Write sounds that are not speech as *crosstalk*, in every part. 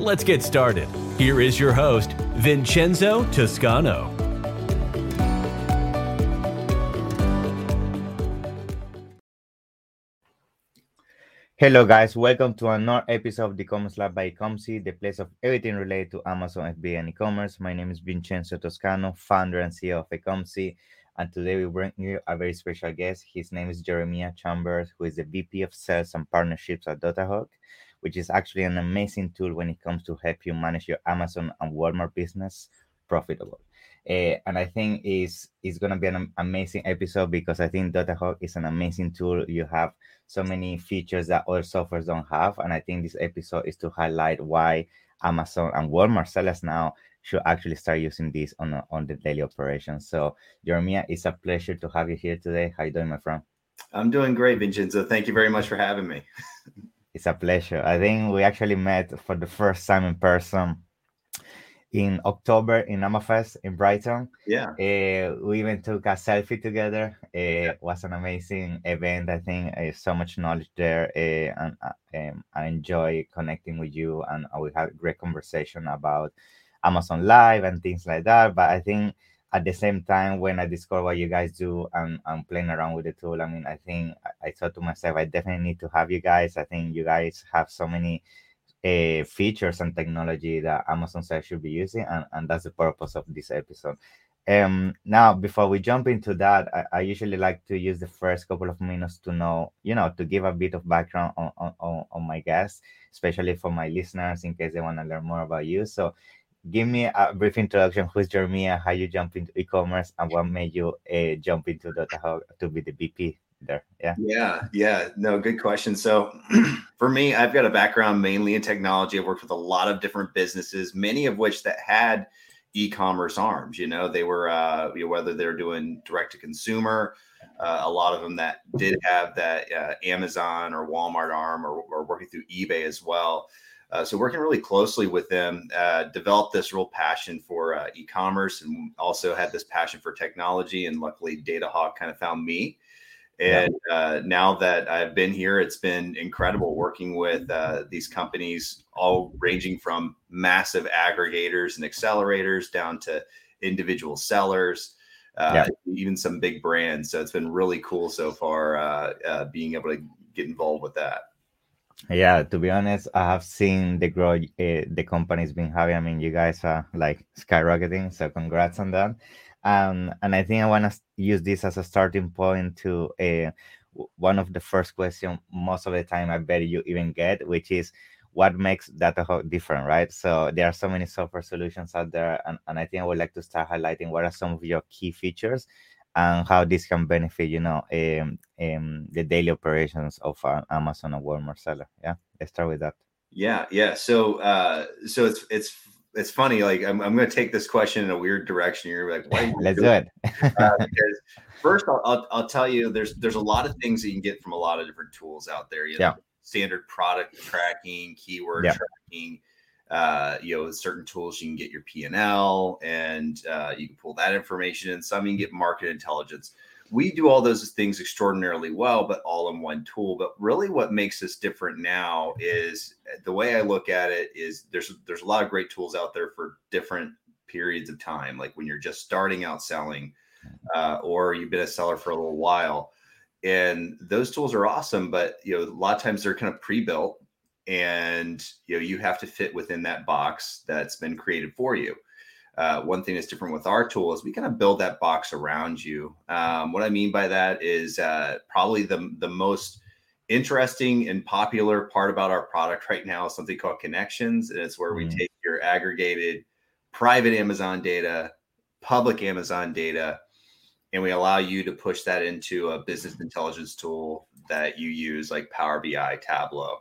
Let's get started. Here is your host, Vincenzo Toscano. Hello, guys. Welcome to another episode of the Commerce Lab by Ecomcy, the place of everything related to Amazon FBA and e-commerce. My name is Vincenzo Toscano, founder and CEO of Ecomcy, and today we bring you a very special guest. His name is Jeremiah Chambers, who is the VP of Sales and Partnerships at Datahawk, which is actually an amazing tool when it comes to help you manage your Amazon and Walmart business profitable. Uh, and I think is is going to be an amazing episode because I think Datahawk is an amazing tool. You have so many features that other softwares don't have, and I think this episode is to highlight why Amazon and Walmart sellers now should actually start using this on on the daily operations. So, Jeremiah, it's a pleasure to have you here today. How you doing, my friend? I'm doing great, Vincenzo. Thank you very much for having me. *laughs* it's a pleasure. I think we actually met for the first time in person in October in AmaFest in Brighton. Yeah. Uh, we even took a selfie together. Uh, it was an amazing event. I think uh, so much knowledge there, uh, and um, I enjoy connecting with you. And we had a great conversation about Amazon Live and things like that. But I think at the same time, when I discovered what you guys do and I'm playing around with the tool, I mean, I think I, thought to myself, I definitely need to have you guys. I think you guys have so many uh, features and technology that Amazon says should be using, and, and that's the purpose of this episode. Um, now, before we jump into that, I, I, usually like to use the first couple of minutes to know, you know, to give a bit of background on, on, on my guests, especially for my listeners in case they want to learn more about you. So, give me a brief introduction. Who's Jeremiah? How you jump into e-commerce, and what made you uh, jump into Datahawk to be the VP there? Yeah. Yeah. Yeah. No, good question. So *clears throat* for me, I've got a background mainly in technology. I've worked with a lot of different businesses, many of which that had e-commerce arms. You know, they were uh, you know, whether they're doing direct to consumer, uh, a lot of them that did have that uh, Amazon or Walmart arm, or, or, working through eBay as well. Uh, so working really closely with them, uh, developed this real passion for uh, e-commerce, and also had this passion for technology. And luckily, DataHawk kind of found me and uh, now that I've been here, it's been incredible working with uh, these companies, all ranging from massive aggregators and accelerators down to individual sellers, uh, yeah. even some big brands. So it's been really cool so far uh, uh, being able to get involved with that. Yeah, to be honest, I have seen the growth uh, the company's been having. I mean, you guys are like skyrocketing. So congrats on that. Um, and I think I want to use this as a starting point to uh, one of the first questions most of the time I bet you even get, which is what makes Datahawk different, right? So there are so many software solutions out there, and, and I think I would like to start highlighting what are some of your key features and how this can benefit, you know, um, um, the daily operations of an Amazon or Walmart seller. Yeah, let's start with that. Yeah, yeah. So, uh, so it's it's it's funny. Like I'm, I'm going to take this question in a weird direction. You're like, why? Let's do it. *laughs* uh, because first, I'll, I'll, I'll tell you, there's there's a lot of things that you can get from a lot of different tools out there. You know, yeah. Standard product tracking, keyword yeah. tracking. Uh, you know, with certain tools you can get your P and and uh, you can pull that information in. Some you can get market intelligence we do all those things extraordinarily well, but all in one tool. But really, what makes us different now is the way I look at it is there's there's a lot of great tools out there for different periods of time, like when you're just starting out selling, uh, or you've been a seller for a little while, and those tools are awesome. But you know, a lot of times they're kind of pre-built, and you know you have to fit within that box that's been created for you uh, one thing that's different with our tool is we kind of build that box around you. Um, what I mean by that is uh, probably the the most interesting and popular part about our product right now is something called connections, and it's where mm-hmm. we take your aggregated private Amazon data, public Amazon data, and we allow you to push that into a business intelligence tool that you use like Power BI, Tableau.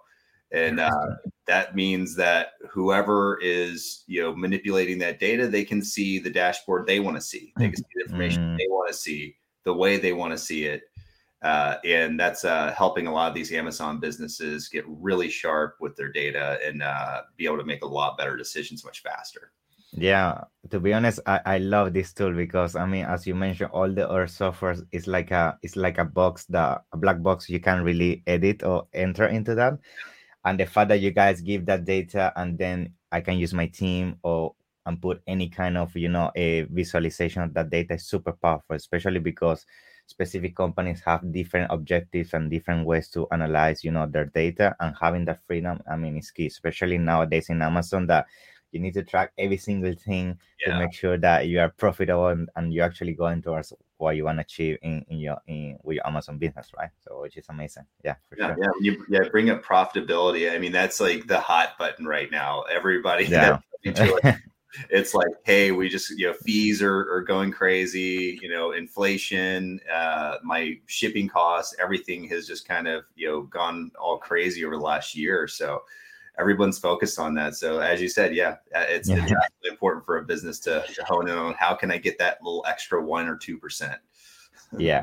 And uh, that means that whoever is you know manipulating that data, they can see the dashboard they want to see. They can see the information mm. they want to see, the way they want to see it. Uh, and that's uh, helping a lot of these Amazon businesses get really sharp with their data and uh, be able to make a lot better decisions much faster. Yeah, to be honest, I, I love this tool because I mean, as you mentioned, all the other software is like a it's like a box that a black box you can't really edit or enter into that. And the fact that you guys give that data and then I can use my team or and put any kind of you know a visualization of that data is super powerful, especially because specific companies have different objectives and different ways to analyze you know their data and having that freedom i mean is key especially nowadays in amazon that you need to track every single thing yeah. to make sure that you are profitable and, and you're actually going towards what you want to achieve in, in your in with your Amazon business, right? So which is amazing. Yeah, yeah, sure. yeah. You, yeah, bring up profitability. I mean, that's like the hot button right now. Everybody, yeah. *laughs* it's like, hey, we just you know fees are, are going crazy. You know, inflation, uh, my shipping costs, everything has just kind of you know gone all crazy over the last year or so everyone's focused on that. So as you said, yeah, uh, it's, yeah. it's important for a business to, to, hone in on how can I get that little extra one or two percent. *laughs* Yeah.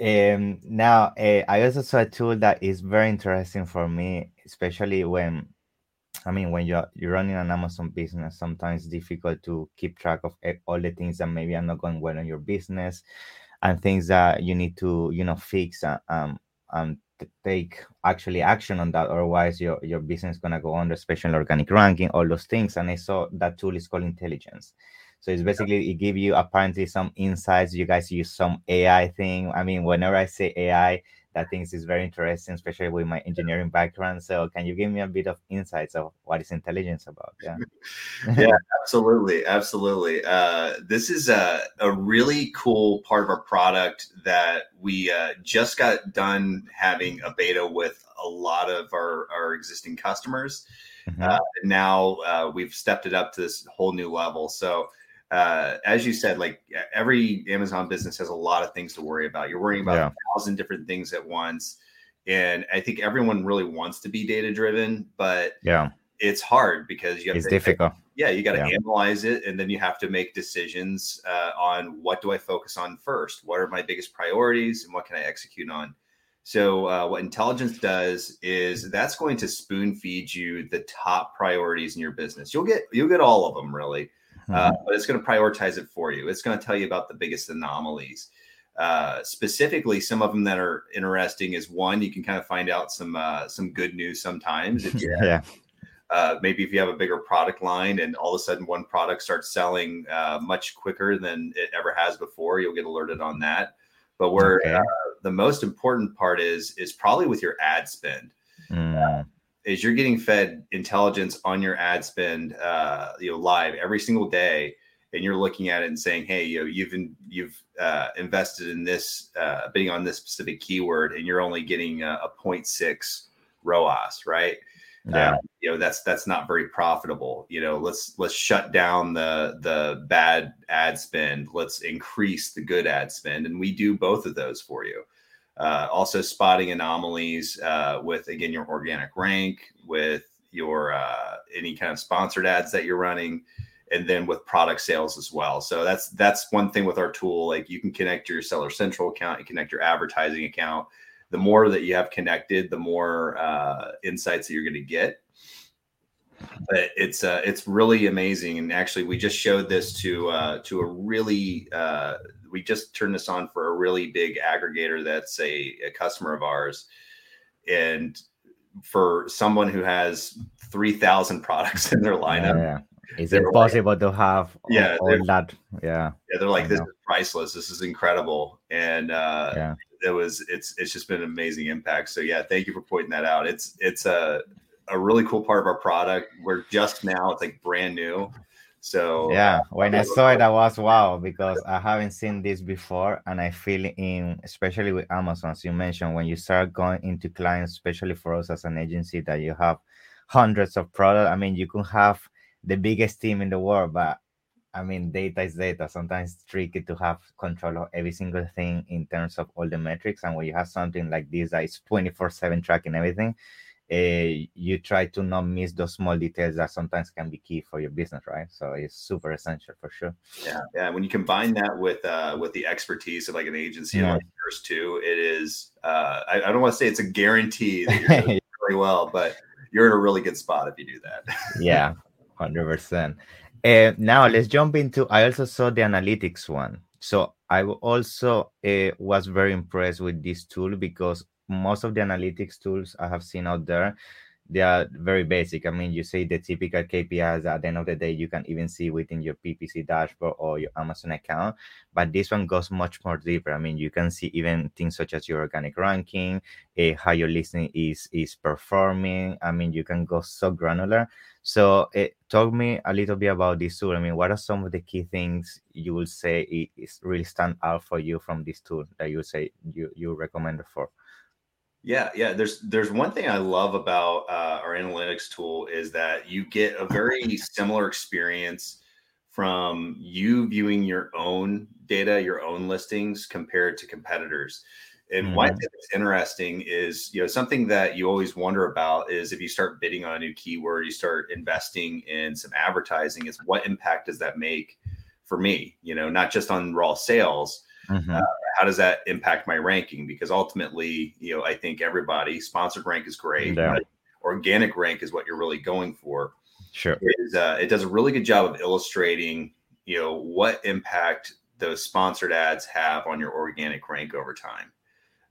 Um, now, uh, I also saw a tool that is very interesting for me, especially when, I mean, when you're you're running an Amazon business, sometimes it's difficult to keep track of all the things that maybe are not going well in your business, and things that you need to, you know, fix uh, um, um, take actually action on that otherwise your, your business is going to go under special organic ranking all those things. And i saw that tool is called intelligence. So it's basically it give you apparently some insights. You guys use some ai thing. I mean whenever i say ai that things is very interesting, especially with my engineering background. So can you give me a bit of insights of what is intelligence about? Yeah. *laughs* yeah, absolutely. Absolutely. Uh, this is a, a really cool part of our product that we uh, just got done having a beta with a lot of our, our existing customers. Mm-hmm. Uh, now uh, we've stepped it up to this whole new level. So uh, as you said, like every Amazon business has a lot of things to worry about. You're worrying about yeah. a thousand different things at once. And I think everyone really wants to be data driven, but yeah, it's hard because you have it's to, difficult. Yeah, you got to yeah. analyze it, and then you have to make decisions uh, on what do I focus on first? What are my biggest priorities, and what can I execute on? So, uh, what intelligence does is that's going to spoon feed you the top priorities in your business. You'll get you'll get all of them really uh, mm-hmm. but it's going to prioritize it for you. It's going to tell you about the biggest anomalies. Uh, specifically, some of them that are interesting is one, you can kind of find out some uh, some good news sometimes. If you *laughs* yeah. Uh, maybe if you have a bigger product line and all of a sudden one product starts selling uh, much quicker than it ever has before, you'll get alerted on that. But where okay. uh, the most important part is is probably with your ad spend. Mm is you're getting fed intelligence on your ad spend, uh, you know, live every single day, and you're looking at it and saying, hey, you know, you've in, you've uh, invested in this, uh, bidding on this specific keyword, and you're only getting a, a 0.6 ROAS, right? Yeah. Uh, you know that's that's not very profitable. You know, let's let's shut down the the bad ad spend. Let's increase the good ad spend, and we do both of those for you. Uh, also spotting anomalies uh, with again your organic rank, with your uh, any kind of sponsored ads that you're running, and then with product sales as well. So that's that's one thing with our tool. Like you can connect your Seller Central account, you connect your advertising account. The more that you have connected, the more uh, insights that you're going to get. But it's uh, it's really amazing, and actually, we just showed this to uh, to a really uh, we just turned this on for a really big aggregator that's a, a customer of ours, and for someone who has three thousand products *laughs* in their lineup. Yeah, Is it possible like, to have yeah, all, all that? Yeah. Yeah, they're like, this is priceless. This is incredible. And uh yeah. it was it's it's just been an amazing impact. So yeah, thank you for pointing that out. It's it's a a really cool part of our product. We're just now, it's like brand new. So yeah, when I saw it, I was wow because I haven't seen this before, and I feel in especially with Amazon, as you mentioned, when you start going into clients, especially for us as an agency, that you have hundreds of products. I mean, you can have the biggest team in the world, but I mean, data is data. Sometimes it's tricky to have control of every single thing in terms of all the metrics. And when you have something like this that is 24 7 tracking everything, uh, you try to not miss those small details that sometimes can be key for your business, right? So it's super essential for sure. Yeah, yeah. When you combine that with uh, with the expertise of like an agency yeah. like yours too, it is. Uh, I, I don't want to say it's a guarantee that you're doing *laughs* really well, but you're in a really good spot if you do that. *laughs* yeah, hundred percent. Uh, now let's jump into. I also saw the analytics one. So I also uh, was very impressed with this tool because most of the analytics tools I have seen out there, they are very basic. I mean, you say the typical KPIs at the end of the day, you can even see within your PPC dashboard or your Amazon account. But this one goes much more deeper. I mean, you can see even things such as your organic ranking, uh, how your listing is is performing. I mean, you can go so granular. So, uh, talk me a little bit about this tool. I mean, what are some of the key things you will say is really stand out for you from this tool that you say you you recommend for? Yeah, yeah. There's there's one thing I love about uh, our analytics tool is that you get a very similar experience from you viewing your own data, your own listings compared to competitors. And mm-hmm. why it's interesting is, you know, something that you always wonder about is if you start bidding on a new keyword, you start investing in some advertising, is what impact does that make for me? You know, not just on raw sales, Mm-hmm. Uh, how does that impact my ranking? Because ultimately, you know, I think everybody sponsored rank is great. Yeah. organic rank is what you're really going for. Sure. It, is, uh, it does a really good job of illustrating, you know, what impact those sponsored ads have on your organic rank over time.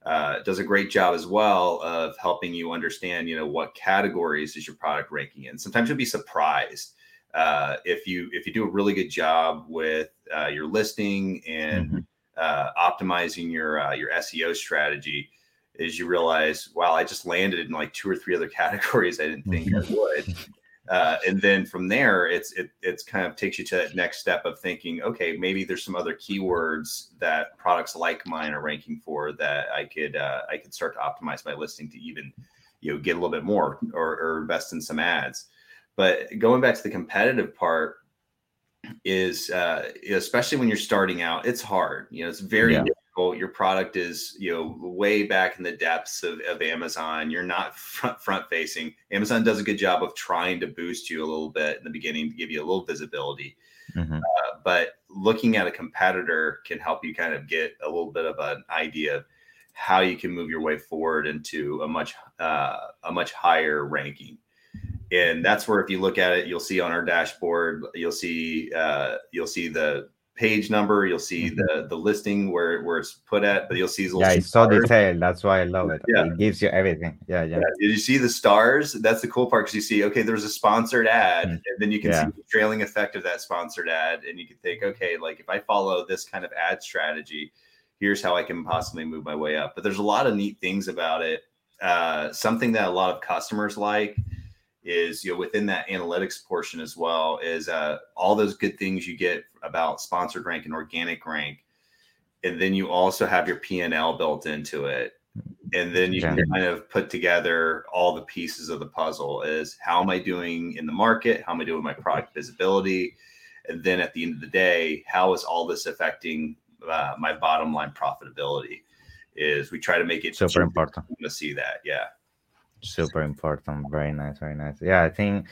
Uh, does a great job as well of helping you understand, you know, what categories is your product ranking in. Sometimes you'll be surprised uh, if you if you do a really good job with uh, your listing and mm-hmm uh, optimizing your uh, your SEO strategy is you realize, wow, I just landed in like two or three other *laughs* categories I didn't think I would. *laughs* Uh, and then from there, it's it it's kind of takes you to that next step of thinking, okay, maybe there's some other keywords that products like mine are ranking for that I could uh, I could start to optimize my listing to even you know get a little bit more or, or invest in some ads. But going back to the competitive part, is uh, especially when you're starting out, it's hard. You know, it's very yeah. difficult. Your product is, you know, way back in the depths of, of Amazon. You're not *laughs* front front facing. Amazon does a good job of trying to boost you a little bit in the beginning to give you a little visibility. Mm-hmm. Uh, but looking at a competitor can help you kind of get a little bit of an idea of how you can move your way forward into a much uh, a much higher ranking and that's where if you look at it you'll see on our dashboard you'll see uh, you'll see the page number you'll see mm-hmm. the the listing where where it's put at but you'll see yeah it's so detailed that's why i love it yeah it gives you everything yeah yeah, yeah. did you see the stars that's the cool part because you see okay there's a sponsored ad mm-hmm. and then you can yeah. see the trailing effect of that sponsored ad and you can think okay like if i follow this kind of ad strategy here's how i can possibly move my way up but there's a lot of neat things about it uh, something that a lot of customers like is you know within that analytics portion as well is uh, all those good things you get about sponsored rank and organic rank. And then you also have your p&l built into it. And then you yeah. can kind of put together all the pieces of the puzzle is how am i doing in the market? How am i doing my product visibility? And then at the end of the day how is all this affecting uh, my bottom line profitability is we try to make it super important. to see that. Yeah super important very nice very nice. Yeah i think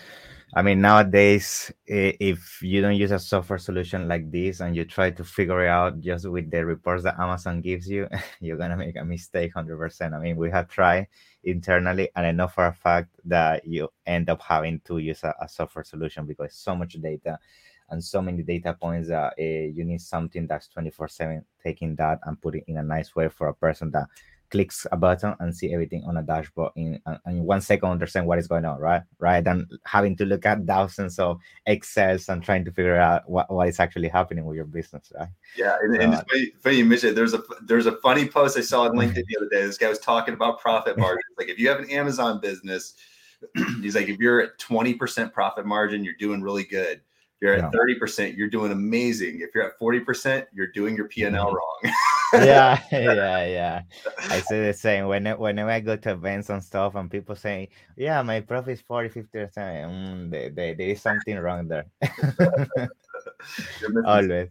i mean nowadays if you don't use a software solution like this and you try to figure it out just with the reports that amazon gives you *laughs* you're gonna make a mistake 100% i mean we have tried internally and i know for a fact that you end up having to use a, a software solution because so much data and so many data points that uh, you need something that's 24 7 taking that and put it in a nice way for a person that clicks a button and see everything on a dashboard in, in one second understand what is going on right? Right and having to look at thousands of excels and trying to figure out what, what is actually happening with your business right? Yeah and, so, and it's uh, funny, funny you mentioned there's a there's a funny post i saw on mm-hmm. linkedin the other day. This guy was talking about profit mm-hmm. margins. Like if you have an amazon business *clears throat* he's like if you're at 20% profit margin you're doing really good. You're at thirty percent, you're doing amazing. If you're at forty percent, you're doing your P and L mm-hmm. wrong. *laughs* yeah, *laughs* yeah, yeah. I say the same. When whenever I go to events and stuff, and people say, "Yeah, my profit is 40, 50 percent," mm, there, there is something wrong there. *laughs* *laughs* Always.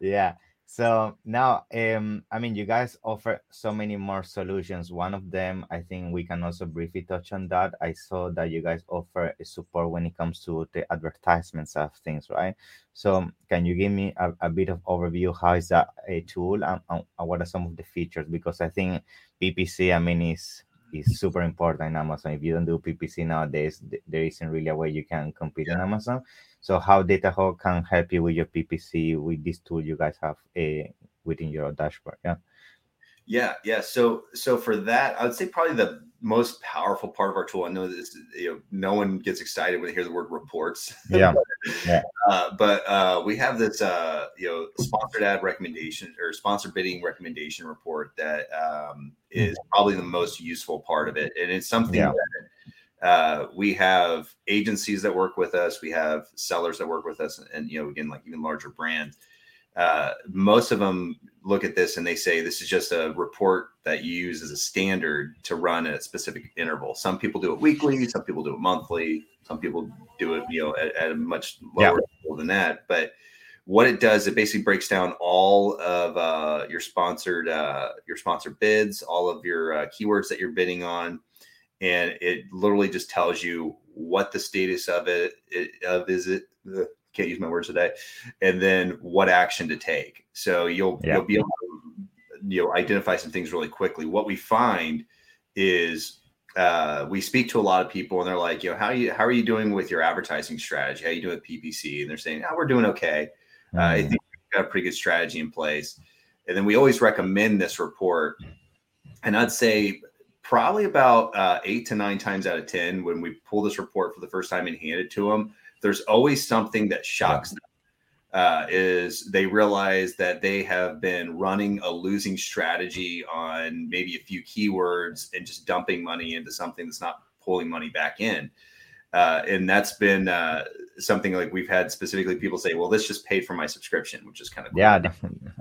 Yeah. So now um i mean you guys offer so many more solutions. One of them i think we can also briefly touch on that. I saw that you guys offer support when it comes to the advertisements of things right? So can you give me a, a bit of overview? How is that a tool and, and what are some of the features? Because i think ppc i mean is is super important in amazon if you don't do ppc nowadays there isn't really a way you can compete yeah. in amazon so how DataHawk can help you with your PPC with this tool you guys have uh, within your dashboard? Yeah. Yeah, yeah. So, so for that, I would say probably the most powerful part of our tool. I know this, you know, no one gets excited when they hear the word reports. *laughs* Yeah, yeah. Uh, but uh, we have this, uh, you know, sponsored ad recommendation or sponsored bidding recommendation report that um, is mm-hmm. probably the most useful part of it, and it's something yeah. that uh, we have agencies that work with us we have sellers that work with us and you know again like even larger brands uh, most of them look at this and they say this is just a report that you use as a standard to run at a specific interval. Some people do it weekly some people do it monthly some people do it you know at, at a much lower yeah. level than that. But what it does it basically breaks down all of uh, your sponsored uh, your sponsored bids all of your uh, keywords that you're bidding on. And it literally just tells you what the status of it, it of is it can't use my words today and then what action to take so you'll yeah. you'll be able to you know identify some things really quickly what we find is uh, we speak to a lot of people and they're like you know how are you how are you doing with your advertising strategy how are you doing with ppc and they're saying oh, we're doing okay mm-hmm. uh, i mm-hmm. think we've got a pretty good strategy in place and then we always recommend this report and i'd say probably about uh, eight to nine times out of 10, when we pull this report for the first time and hand it to them, there's always something that shocks them. Uh, is they realize that they have been running a losing strategy on maybe a few keywords and just dumping money into something that's not pulling money back in. Uh, and that's been uh, something like we've had specifically people say, well, this just paid for my subscription, which is kind of cool. yeah.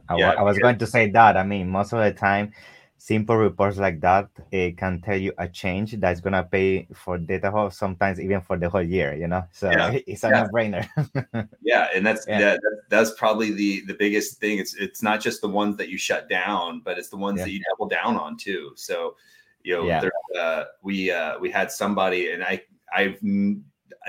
I, yeah, I was yeah. going to say that. I mean, most of the time, simple reports like that it can tell you a change that's gonna pay for data DataHawk sometimes even for the whole year you know so yeah. *laughs* it's a yeah. no-brainer *laughs* yeah and that's yeah. That, that's probably the the biggest thing it's it's not just the ones that you shut down but it's the ones that you double down on too so you know yeah. uh, we uh, we had somebody and i i've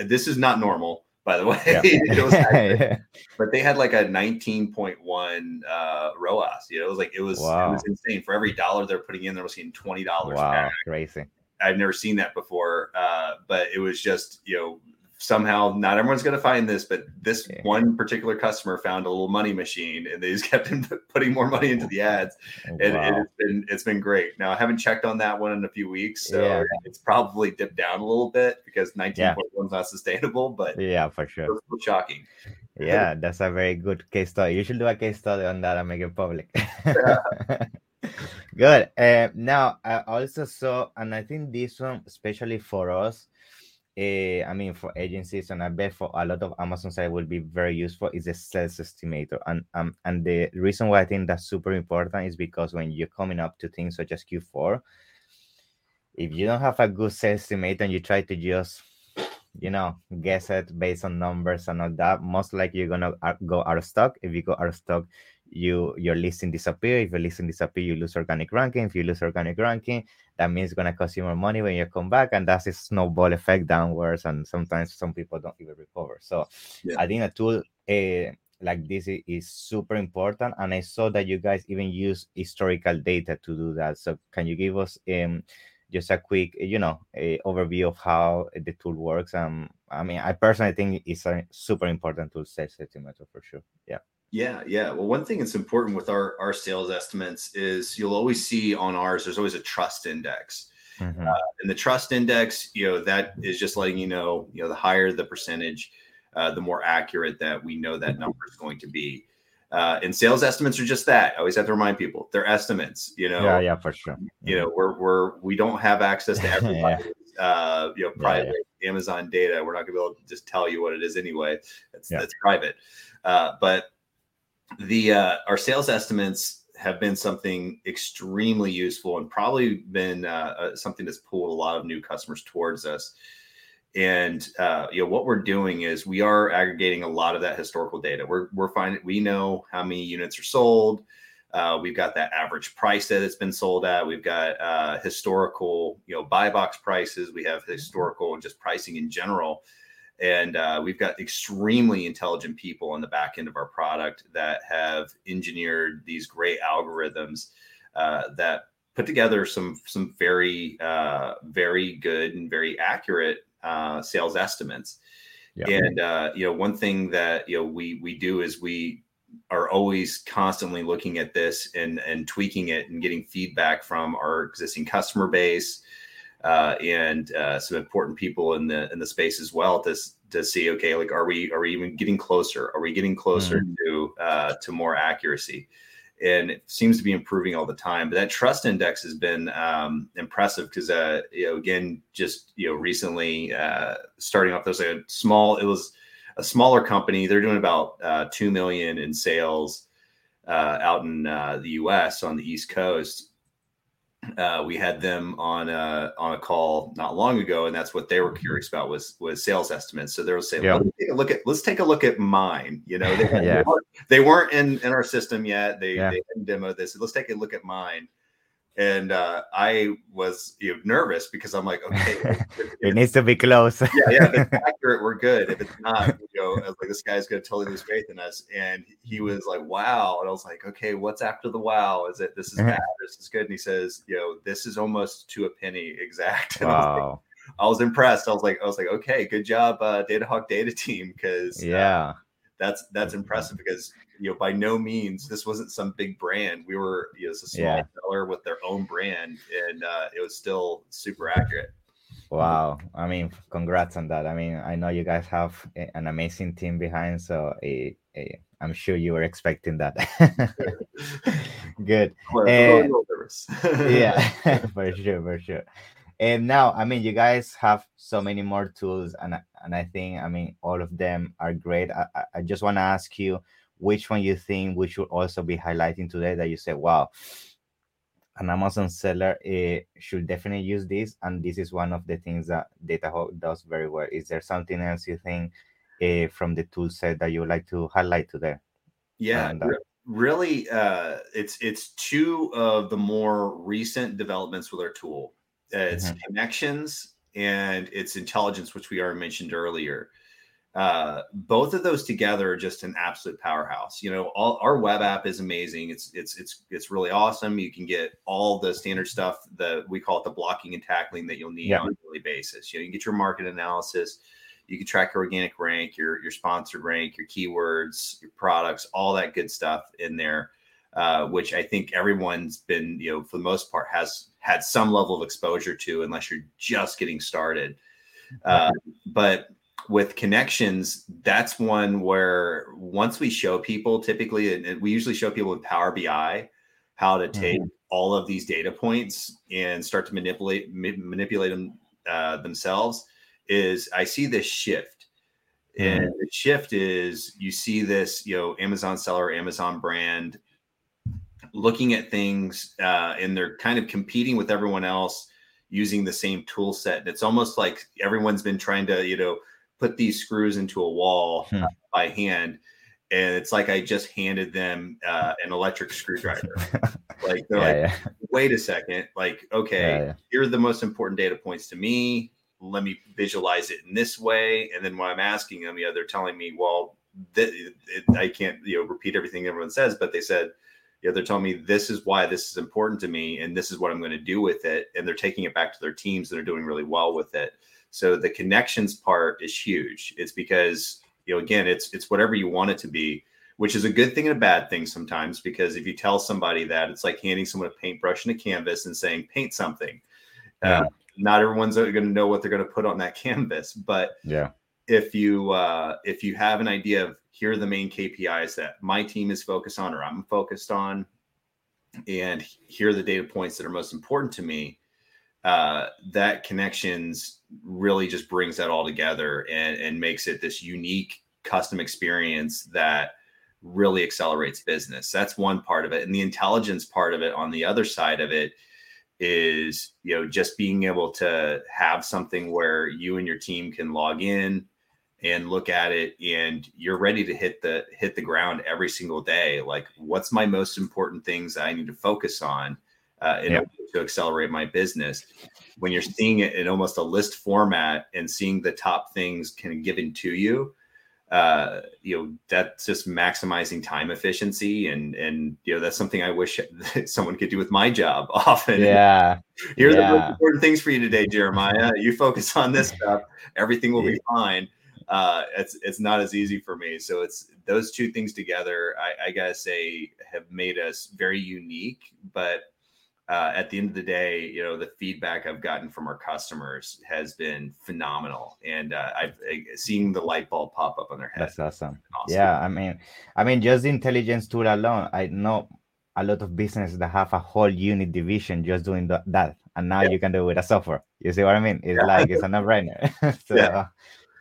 this is not normal by the *laughs* way. *laughs* Yeah. but they had like a 19.1 uh, ROAS. You know, it was like it was wow. it was insane. For every dollar they're putting in, they're getting twenty dollars. Wow, back. crazy. I've never seen that before. Uh, but it was just you know somehow not everyone's going to find this, but this yeah. one particular customer found a little money machine and they just *laughs* kept him putting more money into the ads. Oh, and, wow. it's been it's been great. Now I haven't checked on that one in a few weeks, so yeah. it's probably dipped down a little bit because 19.1 yeah. is not sustainable, but yeah, for sure. shocking. Yeah, that's a very good case study. You should do a case study on that and make it public. *laughs* good. Uh, now I also saw, and I think this one, especially for us, uh, I mean, for agencies, and I bet for a lot of Amazon side will be very useful is a sales estimator. And um, and the reason why I think that's super important is because when you're coming up to things such as Q4, if you don't have a good sales estimator and you try to just you know guess it based on numbers and all that, most likely you're gonna uh, go out of stock. If you go out of stock, you your listing disappear. If your listing disappear, you lose organic ranking. If you lose organic ranking, that means it's gonna cost you more money when you come back, and that's a snowball effect downwards. And sometimes some people don't even recover. So yeah. I think a tool uh, like this is super important. And I saw that you guys even use historical data to do that. So can you give us um just a quick, you know, overview of how the tool works? Um, I mean, I personally think it's a super important tool, sales estimator for sure. Yeah. Yeah, yeah. Well, one thing that's important with our our sales estimates is you'll always see on ours. There's always a trust index, mm-hmm. uh, and the trust index, you know, that is just letting you know, you know, the higher the percentage, uh, the more accurate that we know that number is going to be. Uh, and sales estimates are just that. I always have to remind people they're estimates. You know. Yeah, yeah, for sure. You know, we're we're we don't have access to everybody. *laughs* yeah. uh, you know, private yeah, yeah. Amazon data. We're not going to be able to just tell you what it is anyway. That's that's private. Uh, but the uh, our sales estimates have been something extremely useful and probably been uh, uh, something that's pulled a lot of new customers towards us. and uh, you know what we're doing is we are aggregating a lot of that historical data. We're we're finding we know how many units are sold. Uh, we've got that average price that it's been sold at. We've got uh, historical, you know, buy box prices. We have historical and just pricing in general, and uh, we've got extremely intelligent people on the back end of our product that have engineered these great algorithms uh, that put together some some very uh, very good and very accurate uh, sales estimates. Yeah. And uh, you know, one thing that you know we we do is we are always constantly looking at this and and tweaking it and getting feedback from our existing customer base uh, and uh, some important people in the in the space as well to to see okay like are we are we even getting closer are we getting closer mm. to uh, to more accuracy and it seems to be improving all the time. But that trust index has been um, impressive because, uh, you know, again, just you know, recently uh, starting off, there's a small, it was a smaller company. They're doing about uh, two million in sales uh, out in uh, the U.S. on the East Coast, uh, we had them on a on a call not long ago, and that's what they were curious about was was sales estimates. So they were saying, let's take a look at let's take a look at mine. You know, they, *laughs* yeah. they, weren't, they weren't in in our system yet. They yeah. they didn't demo this. Let's take a look at mine and uh, I was you know, nervous because I'm like, okay, *laughs* it needs to be close. yeah, yeah. If it's *laughs* accurate, we're good. If it's not, you know, I was like, this guy's gonna totally lose faith in us. And he was like, wow. And I was like, okay, what's after the wow? Is it this is bad? this is good? And he says, you know, this is almost to a penny exact. *laughs* And wow. I was, like, I was impressed. I was like, I was like, okay, good job, uh, Datahawk data team, because yeah. Uh, that's that's impressive because you know by no means this wasn't some big brand. We were you know it's a small yeah. seller with their own brand and uh, it was still super accurate. Wow. I mean congrats on that. I mean i know you guys have an amazing team behind so i i'm sure you were expecting that. *laughs* Good. *laughs* And, eh, *laughs* yeah for sure for sure. And now i mean you guys have so many more tools and and i think i mean all of them are great. I, I just want to ask you which one you think we should also be highlighting today that you say wow an amazon seller uh, should definitely use this and this is one of the things that datahawk does very well is there something else you think uh, from the tool set that you would like to highlight today yeah and, uh, really uh, it's it's two of the more recent developments with our tool it's mm-hmm. connections and it's intelligence, which we already mentioned earlier. Uh, both of those together are just an absolute powerhouse. You know, all, our web app is amazing. It's it's it's it's really awesome. You can get all the standard stuff that we call it the blocking and tackling that you'll need yeah. on a daily basis. You know, you get your market analysis, you can track your organic rank, your your sponsored rank, your keywords, your products, all that good stuff in there. Uh, which I think everyone's been, you know, for the most part, has had some level of exposure to, unless you're just getting started. Uh, but with connections, that's one where once we show people, typically, and we usually show people with Power BI how to take mm-hmm. all of these data points and start to manipulate ma- manipulate them uh, themselves. Is I see this shift, mm-hmm. and the shift is you see this, you know, Amazon seller, Amazon brand looking at things uh, and they're kind of competing with everyone else using the same tool set. And it's almost like everyone's been trying to, you know, put these screws into a wall hmm. by hand. And it's like I just handed them uh, an electric screwdriver. *laughs* like they're yeah, like, yeah. wait a second. Like, okay, yeah, here are the most important data points to me. Let me visualize it in this way. And then when I'm asking them, yeah, they're telling me, well, th- it, I can't, you know, repeat everything everyone says, but they said, you know, they're telling me this is why this is important to me and this is what I'm going to do with it. And they're taking it back to their teams and they're doing really well with it. So the connections part is huge. It's because, you know, again, it's it's whatever you want it to be, which is a good thing and a bad thing sometimes, because if you tell somebody that it's like handing someone a paintbrush and a canvas and saying, paint something. Yeah. Uh, not everyone's going to know what they're going to put on that *laughs* canvas, but yeah, if you uh, if you have an idea of here are the main KPIs that my team is focused on or I'm focused on, and here are the data points that are most important to me. Uh, that connections really just brings that all together and, and makes it this unique custom experience that really accelerates business. That's one part of it. And the intelligence part of it on the other side of it is you know just being able to have something where you and your team can log in and look at it and you're ready to hit the hit the ground every single day like what's my most important things i need to focus on uh, in order to accelerate my business when you're seeing it in almost a list format and seeing the top things kind of given to you uh, you know that's just maximizing time efficiency and and you know that's something i wish *laughs* someone could do with my job *laughs* often yeah here are yeah. the most important things for you today jeremiah you focus on this *laughs* stuff everything will be fine uh, it's it's not as easy for me. So it's those two things together. I, I gotta say have made us very unique. But uh, at the end of the day, you know, the feedback I've gotten from our customers has been phenomenal, and uh, I've seen the light bulb pop up on their head. That's awesome. awesome. Yeah, I mean, I mean, just the intelligence tool alone, I know a lot of businesses that have a whole unit division just doing that, and now yeah. you can do it with a software. You see what I mean? It's yeah. like it's a no-brainer. *laughs* so, yeah.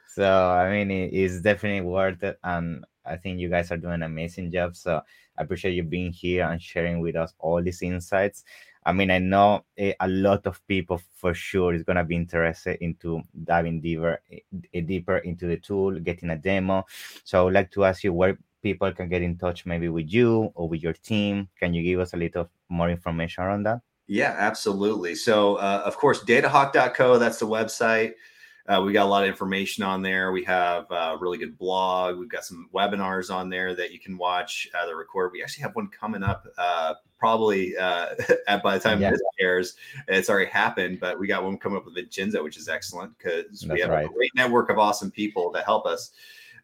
So I mean, it, it's definitely worth it, and I think you guys are doing an amazing job. So I appreciate you being here and sharing with us all these insights. I mean, I know a, a lot of people for sure is gonna be interested into diving deeper, deeper into the tool, getting a demo. So I would like to ask you where people can get in touch, maybe with you or with your team. Can you give us a little more information around that? Yeah, absolutely. So, uh, of course, datahawk.co, that's the website. Uh, we got a lot of information on there. We have a really good blog. We've got some webinars on there that you can watch uh, the record. We actually have one coming up uh, probably uh, *laughs* by the time yeah. this airs. It's already happened, but we got one coming up with Vincenzo, which is excellent because we have right. a great network of awesome people that help us.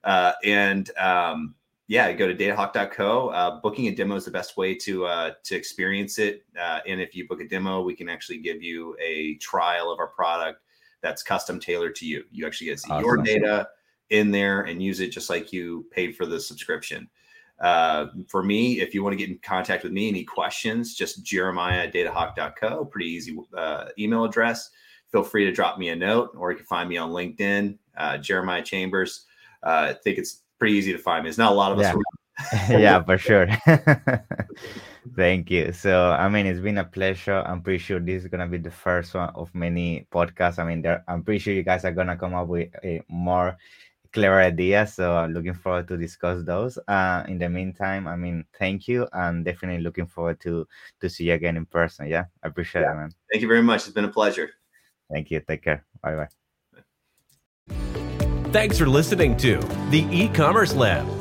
Uh, and um, yeah, go to datahawk.co. Uh, booking a demo is the best way to uh, to experience it. Uh, and if you book a demo, we can actually give you a trial of our product that's custom tailored to you. You actually get to see awesome. your data in there and use it just like you paid for the subscription. Uh, for me, if you want to get in contact with me, any questions, just jeremiah at datahawk.co, pretty easy uh, email address. Feel free to drop me a note or you can find me on LinkedIn, uh, Jeremiah Chambers. Uh, I think it's pretty easy to find me. There's not a lot of us. yeah, *laughs* *laughs* for sure. *laughs* Thank you. So, I mean, it's been a pleasure. I'm pretty sure this is gonna be the first one of many podcasts. I mean, there, I'm pretty sure you guys are gonna come up with a more clever ideas. So, I'm looking forward to discuss those. Uh, in the meantime, I mean, thank you, and definitely looking forward to to see you again in person. Yeah, I appreciate yeah. it, man. Thank you very much. It's been a pleasure. Thank you. Take care. Bye bye. Thanks for listening to the e-commerce lab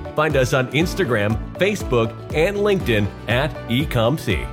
find us on Instagram, Facebook, and LinkedIn at ecomcy.